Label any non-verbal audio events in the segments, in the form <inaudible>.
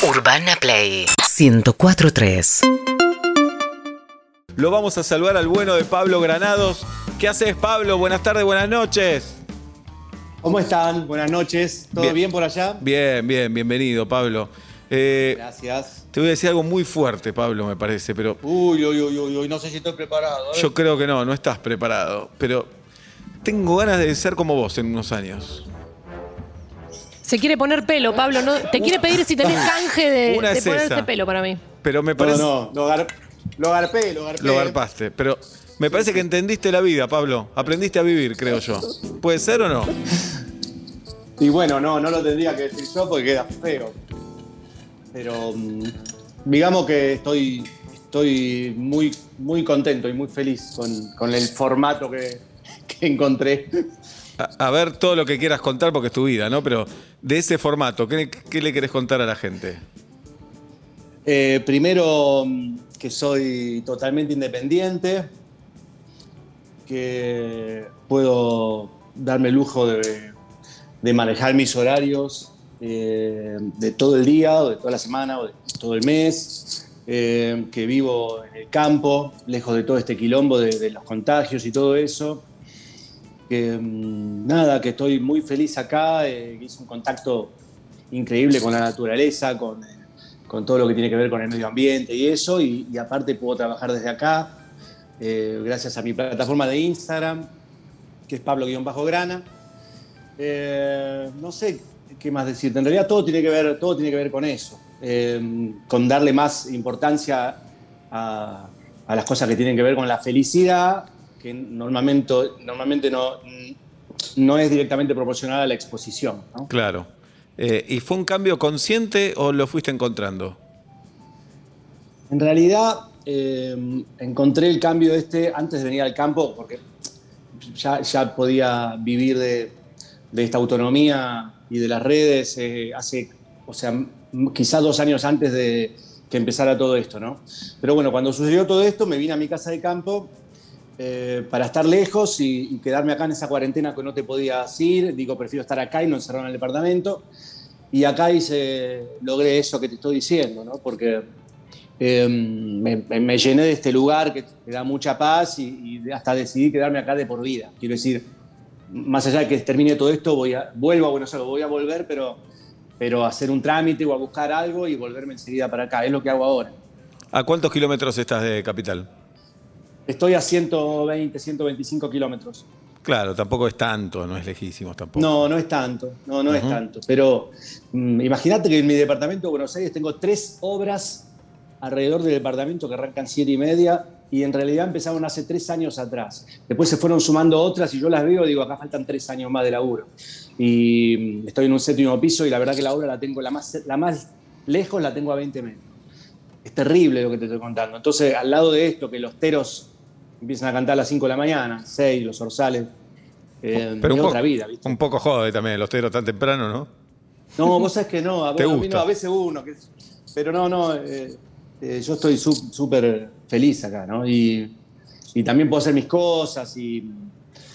Urbana Play 1043. Lo vamos a saludar al bueno de Pablo Granados. ¿Qué haces, Pablo? Buenas tardes, buenas noches. ¿Cómo están? Buenas noches. ¿Todo Bien. bien, por allá? Bien, bien, bienvenido, Pablo. Eh, Gracias. te voy a decir algo muy fuerte, Pablo, me parece, pero Uy, uy, uy, uy, uy, no sé si estoy preparado. ¿eh? yo creo que no, no estás preparado. Pero tengo ganas de ser como vos en unos años. Se quiere poner pelo, Pablo. ¿no? Te quiere pedir si tenés <laughs> canje de, Una de es ponerse esa. pelo para mí. Pero me No, parece. no, lo, gar- lo garpé, lo garpé. Lo garpaste, pero me parece que entendiste la vida, Pablo. Aprendiste a vivir, creo yo. ¿Puede ser o no? Y bueno, no, no lo tendría que decir yo porque queda feo. Pero mm, digamos que estoy, estoy muy, muy contento y muy feliz con, con el formato que, que encontré. A, ver todo lo que quieras contar porque es tu vida, ¿no? Pero de ese formato, ¿qué, le querés contar a la gente? Eh, primero, que soy totalmente independiente, que puedo darme el lujo de, manejar mis horarios eh, de todo el día, o de toda la semana, o de todo el mes, eh, que vivo en el campo, lejos de todo este quilombo de los contagios y todo eso. Que mm, nada, que estoy muy feliz acá, eh, hice un contacto increíble con la naturaleza, con, eh, con todo lo que tiene que ver con el medio ambiente y eso, y, aparte puedo trabajar desde acá, eh, gracias a mi plataforma de Instagram, que es Pablo-Grana. No sé qué más decirte, en realidad todo tiene que ver, todo tiene que ver con eso, con darle más importancia a, a las cosas que tienen que ver con la felicidad, que normalmente, normalmente no, no es directamente proporcional a la exposición. ¿no? Claro. Eh, ¿Y fue un cambio consciente o lo fuiste encontrando? En realidad, eh, encontré el cambio este antes de venir al campo, porque ya, ya podía vivir de, de esta autonomía y de las redes eh, hace, o sea, quizás dos años antes de que empezara todo esto, ¿no? Pero bueno, cuando sucedió todo esto, me vine a mi casa de campo eh, para estar lejos y, quedarme acá en esa cuarentena que no te podías ir. Digo, prefiero estar acá y no encerrado en el departamento. Y acá hice, logré eso que te estoy diciendo, ¿no? Porque eh, me, llené de este lugar que te da mucha paz y, y hasta decidí quedarme acá de por vida. Quiero decir, más allá de que termine todo esto, voy a, vuelvo a Buenos Aires, voy a volver, pero, pero a hacer un trámite o a buscar algo y volverme enseguida para acá. Es lo que hago ahora. ¿A cuántos kilómetros estás de capital? Estoy a 120, 125 kilómetros. Claro, tampoco es tanto, no es lejísimo tampoco. No, no es tanto, no, no es tanto. Pero mm, imagínate que en mi departamento de Buenos Aires tengo tres obras alrededor del departamento que arrancan siete y media y en realidad empezaron hace tres años atrás. Después se fueron sumando otras y yo las veo y digo, acá faltan tres años más de laburo. Y mm, estoy en un séptimo piso y la verdad que la obra la tengo, la más, la más lejos la tengo a 20 metros. Es terrible lo que te estoy contando. Entonces, al lado de esto, que los teros empiezan a cantar a las 5 de la mañana, 6, los orzales, eh, Pero un, otra poco- vida, ¿viste? un poco jode también, los teros tan temprano, ¿no? No, vos sabés que no. A, <laughs> ¿Te mí gusta? a veces uno. que- pero no, no. eh, eh, yo estoy sú- súper feliz acá, ¿no? Y, y también puedo hacer mis cosas y,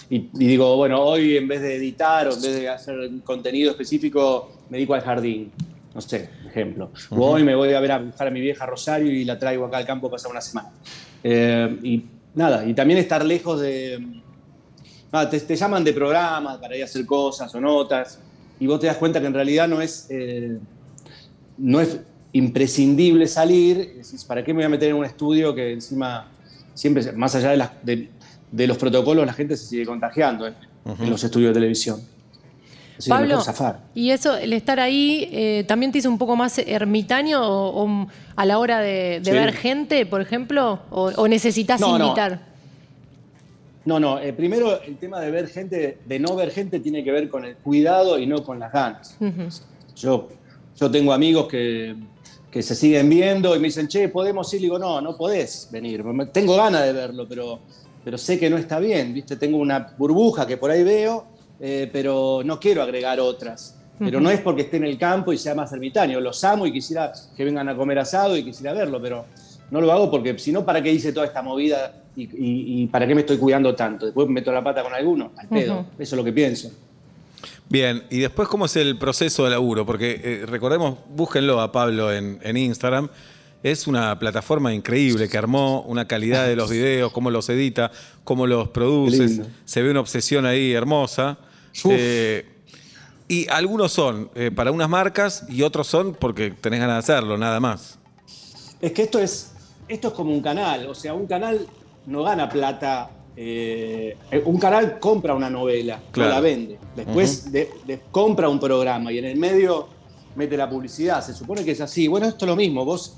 y- y digo, bueno, hoy en vez de editar o en vez de hacer contenido específico, me dedico al jardín. No sé, ejemplo. O hoy me voy a ver a buscar a mi vieja Rosario y la traigo acá al campo para pasar una semana. Eh, y nada, y también estar lejos de, Ah, te, te llaman de programas para ir a hacer cosas o notas y vos te das cuenta que en realidad no es, eh, no es imprescindible salir. Decís, ¿para qué me voy a meter en un estudio que encima, siempre, más allá de, las- de- de los protocolos, la gente se sigue contagiando en, en los estudios de televisión? Así Pablo, zafar. ¿y eso, el estar ahí, eh, también te hizo un poco más ermitaño o, o a la hora de, de Sí. ver gente, por ejemplo? ¿O, o necesitas No, no. invitar? No, no, eh, primero el tema de ver gente, de no ver gente, tiene que ver con el cuidado y no con las ganas. Yo, yo tengo amigos que, que se siguen viendo y me dicen, che, ¿podemos ir? Y digo, no, no podés venir. Tengo ganas de verlo, pero, pero sé que no está bien, ¿viste? Tengo una burbuja que por ahí veo, eh, pero no quiero agregar otras. Pero no es porque esté en el campo y sea más ermitaño. Los amo y quisiera que vengan a comer asado y quisiera verlo, pero no lo hago porque si no, ¿para qué hice toda esta movida y, y- y para qué me estoy cuidando tanto? Después me meto la pata con alguno, al pedo. Eso es lo que pienso. Bien, y después, ¿cómo es el proceso de laburo? Porque eh, recordemos, búsquenlo a Pablo en, en Instagram. Es una plataforma increíble que armó una calidad de los <laughs> videos, cómo los edita, cómo los produce. Se ve una obsesión ahí hermosa. Eh, y algunos son eh, para unas marcas y otros son porque tenés ganas de hacerlo, nada más. Es que esto es, esto es como un canal, o sea, un canal no gana plata. eh, un canal compra una novela, Claro. no la vende. Después de- de- compra un programa y en el medio mete la publicidad. Se supone que es así. Bueno, esto es lo mismo. Vos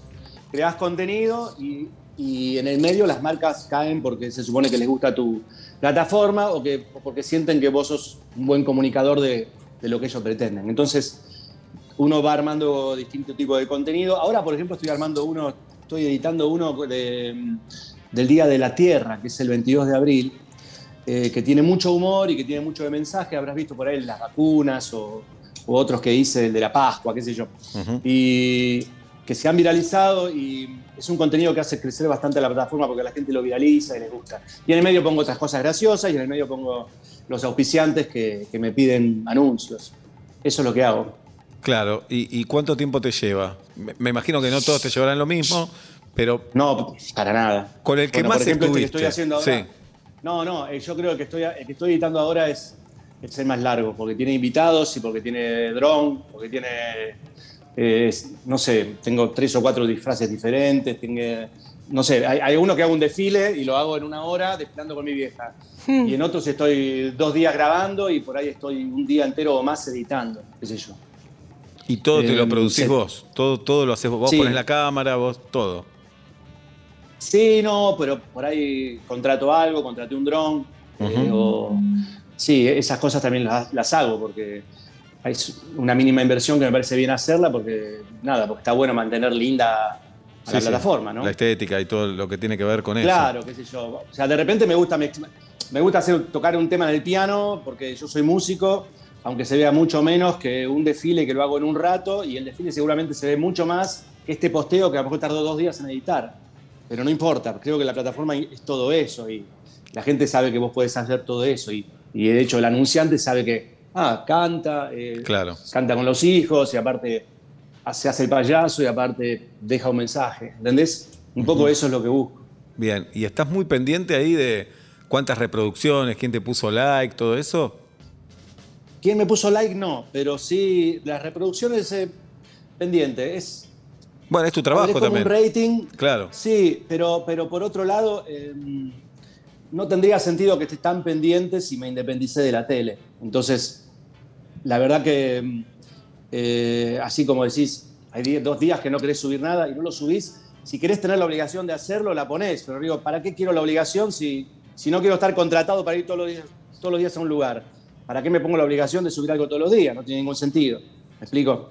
creás contenido y, y en el medio las marcas caen porque se supone que les gusta tu plataforma o, que, porque sienten que vos sos un buen comunicador de, de lo que ellos pretenden. Entonces, uno va armando distintos tipos de contenido. Ahora, por ejemplo, estoy armando uno, estoy editando uno de- del Día de la Tierra, que es el 22 de abril, eh, que tiene mucho humor y que tiene mucho de mensaje. Habrás visto por ahí las vacunas o, o otros que hice, el de la Pascua, qué sé yo. Y que se han viralizado y es un contenido que hace crecer bastante la plataforma porque la gente lo viraliza y les gusta. Y en el medio pongo otras cosas graciosas y en el medio pongo los auspiciantes que, que me piden anuncios. Eso es lo que hago. Claro, ¿y, y cuánto tiempo te lleva? Me, imagino que no todos te llevarán lo mismo, pero No, para nada. Con el que Bueno, más por ejemplo, este que estoy haciendo ahora. Sí. No, no, eh, yo creo que estoy, el que estoy editando ahora es, es el más largo, porque tiene invitados y porque tiene dron, porque tiene, eh, no sé, tengo tres o cuatro disfraces diferentes, tengo, no sé, hay, hay uno que hago un desfile y lo hago en una hora desfilando con mi vieja. Y en otros estoy dos días grabando y por ahí estoy un día entero o más editando, qué sé yo. y todo te Eh, lo producís sí. vos, todo, todo lo haces vos, vos Sí. pones la cámara, vos todo. Sí, no, pero por ahí contrato algo, contraté un dron. eh, o- sí, esas cosas también las, las hago porque es una mínima inversión que me parece bien hacerla porque, nada, porque está bueno mantener linda a la sí. plataforma, ¿no? La estética y todo lo que tiene que ver con eso. Claro, qué sé yo. O sea, de repente me gusta, me, me gusta hacer, tocar un tema en el piano porque yo soy músico, aunque se vea mucho menos que un desfile que lo hago en un rato y el desfile seguramente se ve mucho más que este posteo que a lo mejor tardó dos días en editar. Pero no importa, creo que la plataforma es todo eso y la gente sabe que vos podés hacer todo eso y, y de hecho el anunciante sabe que, ah, canta, eh, Claro. canta con los hijos y aparte se hace el payaso y aparte deja un mensaje, ¿entendés? Un poco eso es lo que busco. Bien, ¿y estás muy pendiente ahí de cuántas reproducciones, quién te puso like, todo eso? ¿Quién me puso like? No, pero sí, las reproducciones eh, pendiente. Es, Bueno, es tu es trabajo como también. un rating. Claro. Sí, pero, pero por otro lado, eh, no tendría sentido que esté tan pendiente si me independicé de la tele. Entonces, la verdad que, eh, así como decís, hay dos días que no querés subir nada y no lo subís, si querés tener la obligación de hacerlo, la ponés. Pero digo, ¿para qué quiero la obligación si, si no quiero estar contratado para ir todos los, días, todos los días a un lugar? ¿Para qué me pongo la obligación de subir algo todos los días? No tiene ningún sentido. ¿Me explico?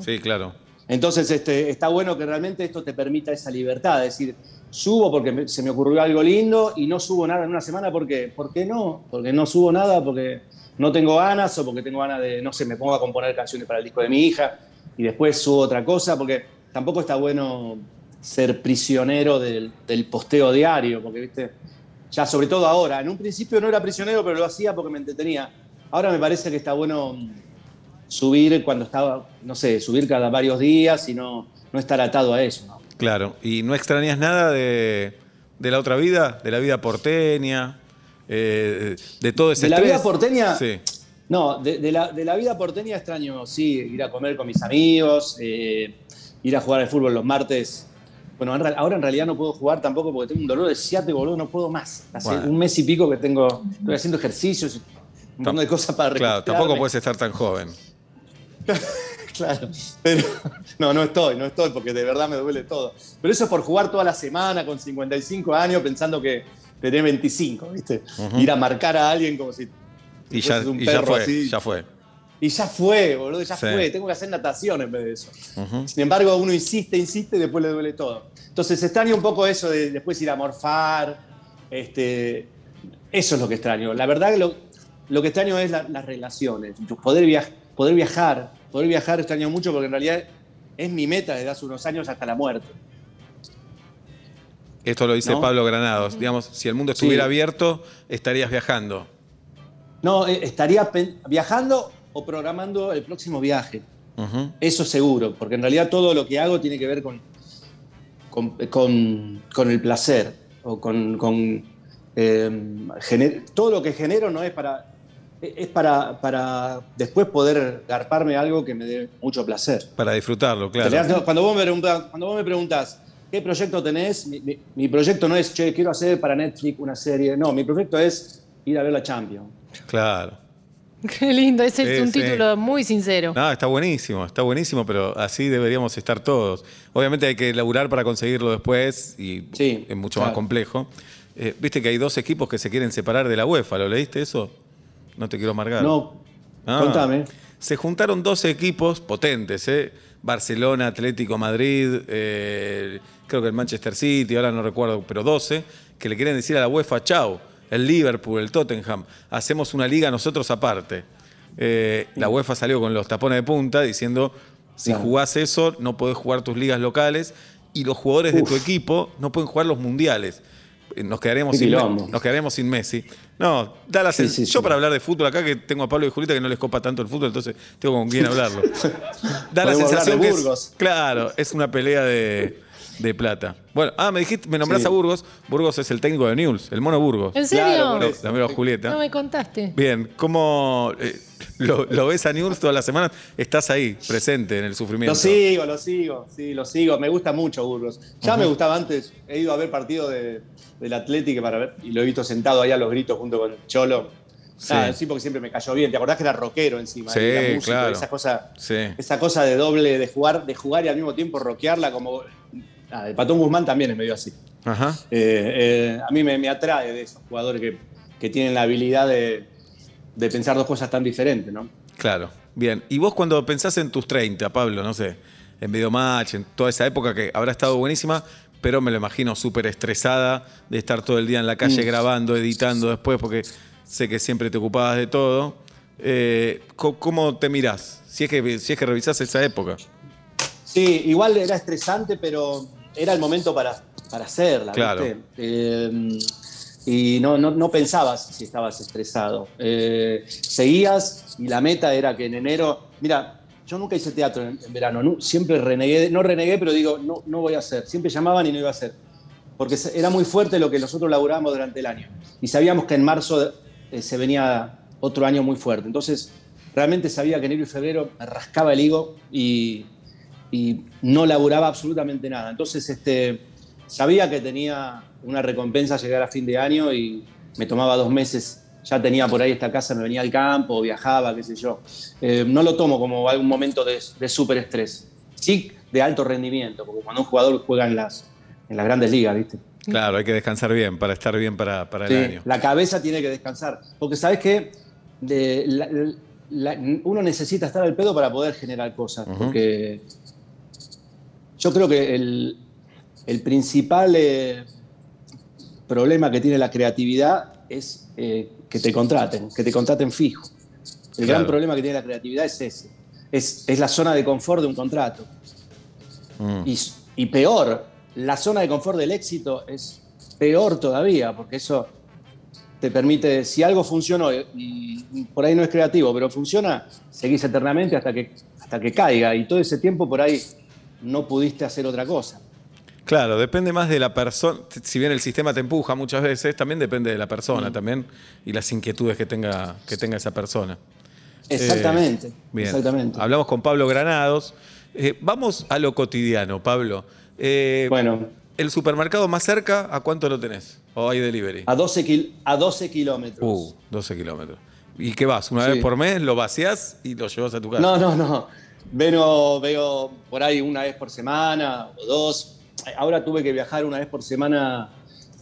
Sí, claro. Entonces, este, está bueno que realmente esto te permita esa libertad, es decir, subo porque se me ocurrió algo lindo y no subo nada en una semana, ¿por qué? ¿Por qué no? Porque no subo nada, porque no tengo ganas o porque tengo ganas de, no sé, me pongo a componer canciones para el disco de mi hija y después subo otra cosa, porque tampoco está bueno ser prisionero del, del posteo diario, porque, viste, ya sobre todo ahora, en un principio no era prisionero, pero lo hacía porque me entretenía. Ahora me parece que está bueno subir cuando estaba, no sé, subir cada varios días y no, no estar atado a eso. ¿no? Claro. ¿Y no extrañas nada de, de la otra vida? ¿De la vida porteña? Eh, ¿De todo ese De la vida porteña, Sí. No, de, de la, de la vida porteña extraño, sí, ir a comer con mis amigos, eh, ir a jugar al fútbol los martes. Bueno, en real- ahora en realidad no puedo jugar tampoco porque tengo un dolor de ciático, boludo, no puedo más. Hace Bueno. un mes y pico que tengo, estoy haciendo ejercicios, un montón de cosas para Claro, recuperarme. tampoco puedes estar tan joven. <laughs> Claro, pero no, no estoy, no estoy porque de verdad me duele todo. Pero eso es por jugar toda la semana con 55 años pensando que tenés 25, ¿viste? Ir a marcar a alguien como si Y ya, un y ya perro fue, así. ya fue. Y ya fue, boludo, ya Sí. fue. Tengo que hacer natación en vez de eso. Sin embargo, uno insiste, insiste y después le duele todo. Entonces extraño un poco eso de después ir a morfar. Este, eso es lo que extraño. La verdad lo, lo que extraño es la- las relaciones. Poder, viaj- poder viajar. Poder viajar extraño mucho porque en realidad es mi meta desde hace unos años hasta la muerte. Esto lo dice ¿No? Pablo Granados. Digamos, si el mundo estuviera Sí. abierto, estarías viajando. No, eh, estaría viajando o programando el próximo viaje. Eso seguro, porque en realidad todo lo que hago tiene que ver con, con, con- con el placer o con... con, eh, todo lo que genero no es para... Es para, para después poder garparme algo que me dé mucho placer. Para disfrutarlo, claro. Cuando vos me preguntas, cuando vos me preguntas ¿qué proyecto tenés? Mi, mi- mi proyecto no es, che, quiero hacer para Netflix una serie. No, mi proyecto es ir a ver la Champions. Claro. Qué lindo, ese es Sí, un sí. título muy sincero. No, está buenísimo, está buenísimo, pero así deberíamos estar todos. Obviamente hay que laburar para conseguirlo después y Sí, es mucho más complejo. Eh, Viste que hay dos equipos que se quieren separar de la UEFA, ¿lo leíste eso? No te quiero amargar. No, Ah. contame. Se juntaron 12 equipos potentes, ¿eh? Barcelona, Atlético Madrid, eh, creo que el Manchester City, ahora no recuerdo, pero 12, que le quieren decir a la UEFA, chau, el Liverpool, el Tottenham, hacemos una liga nosotros aparte. Eh, la UEFA salió con los tapones de punta diciendo, si Claro. jugás eso, no podés jugar tus ligas locales y los jugadores de tu equipo no pueden jugar los mundiales. Nos quedaremos, sin, nos quedaremos sin Messi. No, da la Sí, Yo sí. para hablar de fútbol acá, que tengo a Pablo y Julita que no les copa tanto el fútbol, entonces tengo con quién <laughs> hablarlo. Da la sensación de que es- Burgos. claro, es una pelea de, de plata. Bueno, ah, me dijiste, me nombrás Sí. a Burgos. Burgos es el técnico de News, el mono Burgos. ¿En serio? Claro. La amiga Julieta. No me contaste. Bien, ¿cómo eh, lo, lo ves a News todas las semanas? Estás ahí, presente en el sufrimiento. Lo sigo, lo sigo, sí, lo sigo. Me gusta mucho Burgos. Ya me gustaba antes. He ido a ver partidos de, del Atlético para ver, y lo he visto sentado ahí a los gritos junto con Cholo. Sí. Ah, sí, porque siempre me cayó bien. ¿Te acordás que era rockero encima? Sí, Era músico, claro. Esa cosa, Sí. esa cosa de doble, de jugar, de jugar y al mismo tiempo rockearla como. El Patón Guzmán también es medio así. Ajá. Eh, eh, a mí me, me atrae de esos jugadores que, que tienen la habilidad de, de pensar dos cosas tan diferentes, ¿no? Claro, bien. Y vos cuando pensás en tus 30, Pablo, no sé, en Videomatch, en toda esa época que habrá estado buenísima, pero me lo imagino súper estresada de estar todo el día en la calle Mm. grabando, editando después, porque sé que siempre te ocupabas de todo. Eh, ¿Cómo te mirás? Si es que, si es que revisás esa época. Sí, igual era estresante, pero era el momento para, para hacerla, Claro. ¿viste? Eh, y no, no, no pensabas si estabas estresado. Eh, seguías y la meta era que en enero. Mira, yo nunca hice teatro en, verano, nu- siempre renegué, no renegué, pero digo, no, no voy a hacer. Siempre llamaban y no iba a hacer. Porque era muy fuerte lo que nosotros laburábamos durante el año. Y sabíamos que en marzo eh, se venía otro año muy fuerte. Entonces, realmente sabía que enero y febrero me rascaba el higo y, y no laburaba absolutamente nada. Entonces, este, sabía que tenía una recompensa llegar a fin de año y me tomaba dos meses. Ya tenía por ahí esta casa, me venía al campo, viajaba, qué sé yo. Eh, no lo tomo como algún momento de, de súper estrés. Sí, de alto rendimiento, porque cuando un jugador juega en las, en las grandes ligas, ¿viste? Claro, hay que descansar bien para estar bien para, para el Sí, año. La cabeza tiene que descansar. Porque sabes que uno necesita estar al pedo para poder generar cosas. Porque yo creo que el, el principal eh, problema que tiene la creatividad es eh, que te contraten, que te contraten fijo. El Claro. gran problema que tiene la creatividad es ese. Es, es la zona de confort de un contrato. Mm. Y, y peor, la zona de confort del éxito es peor todavía, porque eso te permite, si algo funcionó y, y por ahí no es creativo, pero funciona, seguís eternamente hasta que, hasta que caiga. Y todo ese tiempo por ahí no pudiste hacer otra cosa. Claro, depende más de la persona. Si bien el sistema te empuja muchas veces, también depende de la persona Mm. también y las inquietudes que tenga, que tenga esa persona. Exactamente. Eh, bien. Exactamente. Hablamos con Pablo Granados. Eh, vamos a lo cotidiano, Pablo. Eh, Bueno, ¿El supermercado más cerca, a cuánto lo tenés? ¿O hay delivery? a 12, kil- a 12 kilómetros. Uh, 12 kilómetros. ¿Y qué vas? ¿Una Sí. vez por mes lo vaciás y lo llevas a tu casa? No, no, no. Veo, veo por ahí una vez por semana o dos. Ahora tuve que viajar una vez por semana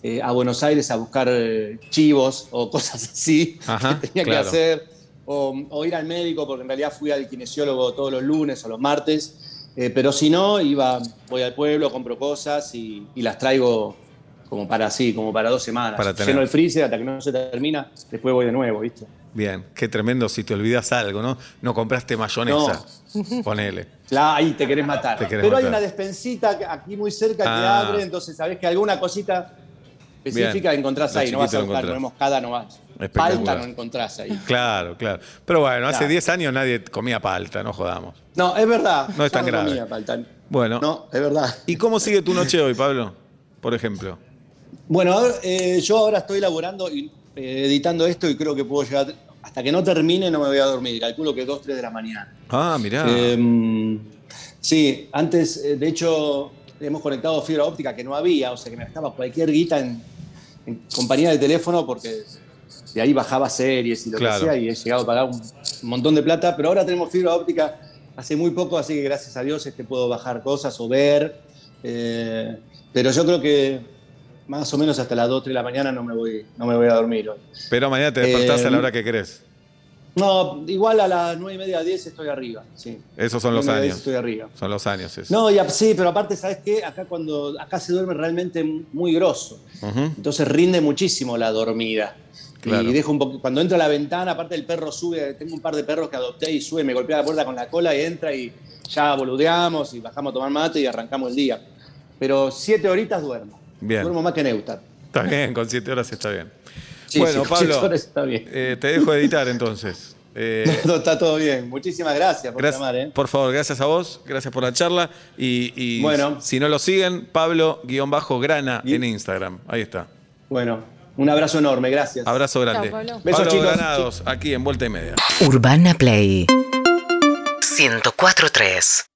eh, a Buenos Aires a buscar eh, chivos o <laughs> cosas así Ajá, que tenía claro. que hacer. O, o ir al médico, porque en realidad fui al kinesiólogo todos los lunes o los martes. Eh, pero si no, iba, voy al pueblo, compro cosas y, y las traigo como para así, como para dos semanas. Para tener. Lleno el freezer hasta que no se termina, después voy de nuevo, ¿viste? Bien, qué tremendo si te olvidas algo, ¿no? No compraste mayonesa. <laughs> Ponele. Claro, ahí te querés matar. Te querés Pero hay una despensita que- aquí muy cerca que Ah. abre, entonces sabés que alguna cosita específica Bien. encontrás ahí. No vas a buscar, no moscada, no vas. Palta no encontrás ahí. Claro, claro. Pero bueno, hace Claro. 10 años nadie comía palta, no jodamos. No, es verdad. No es tan Yo grave. comía palta. Bueno. No, es verdad. ¿Y cómo sigue tu noche hoy, Pablo? Por ejemplo. Bueno, eh, yo ahora estoy laborando y eh, editando esto y creo que puedo llegar. Hasta que no termine no me voy a dormir. Calculo que 2, 3 de la mañana. Ah, mirá. Eh, sí, antes, eh, de hecho, hemos conectado fibra óptica que no había, o sea que me gastaba cualquier guita en, en compañía de teléfono porque de ahí bajaba series y lo Claro. que sea y he llegado a pagar un montón de plata, pero ahora tenemos fibra óptica hace muy poco, así que gracias a Dios este, puedo bajar cosas o ver, eh, pero yo creo que más o menos hasta las 2, 3 de la mañana no me voy, no me voy a dormir hoy. Pero mañana te despertás eh, a la hora que querés. No, igual a las 9 y media, 10 estoy arriba, sí. Esos son los 9 y media, 10 años. Estoy arriba. Son los años eso. No, y, sí, pero aparte, ¿sabes qué? Acá cuando acá se duerme realmente muy grosso. Entonces rinde muchísimo la dormida. Claro. Y dejo un poco, cuando entro a la ventana, aparte el perro sube, tengo un par de perros que adopté y sube, me golpea la puerta con la cola y entra y ya boludeamos y bajamos a tomar mate y arrancamos el día. Pero siete horitas duermo. Bien. Duermo más que Neutar. Está bien, con 7 horas está bien. Sí, bueno, sí, con siete Pablo, horas está bien. eh, te dejo editar entonces. <laughs> Eh, No, está todo bien. Muchísimas gracias por gracias- llamar, ¿eh? Por favor, gracias a vos, gracias por la charla. Y, y Bueno. si no lo siguen, Pablo-Grana en Instagram. Ahí está. Bueno, un abrazo enorme, gracias. Abrazo grande. Chao, Pablo. Besos, Pablo chicos. Granados, aquí en Vuelta y Media. Urbana Play 104.3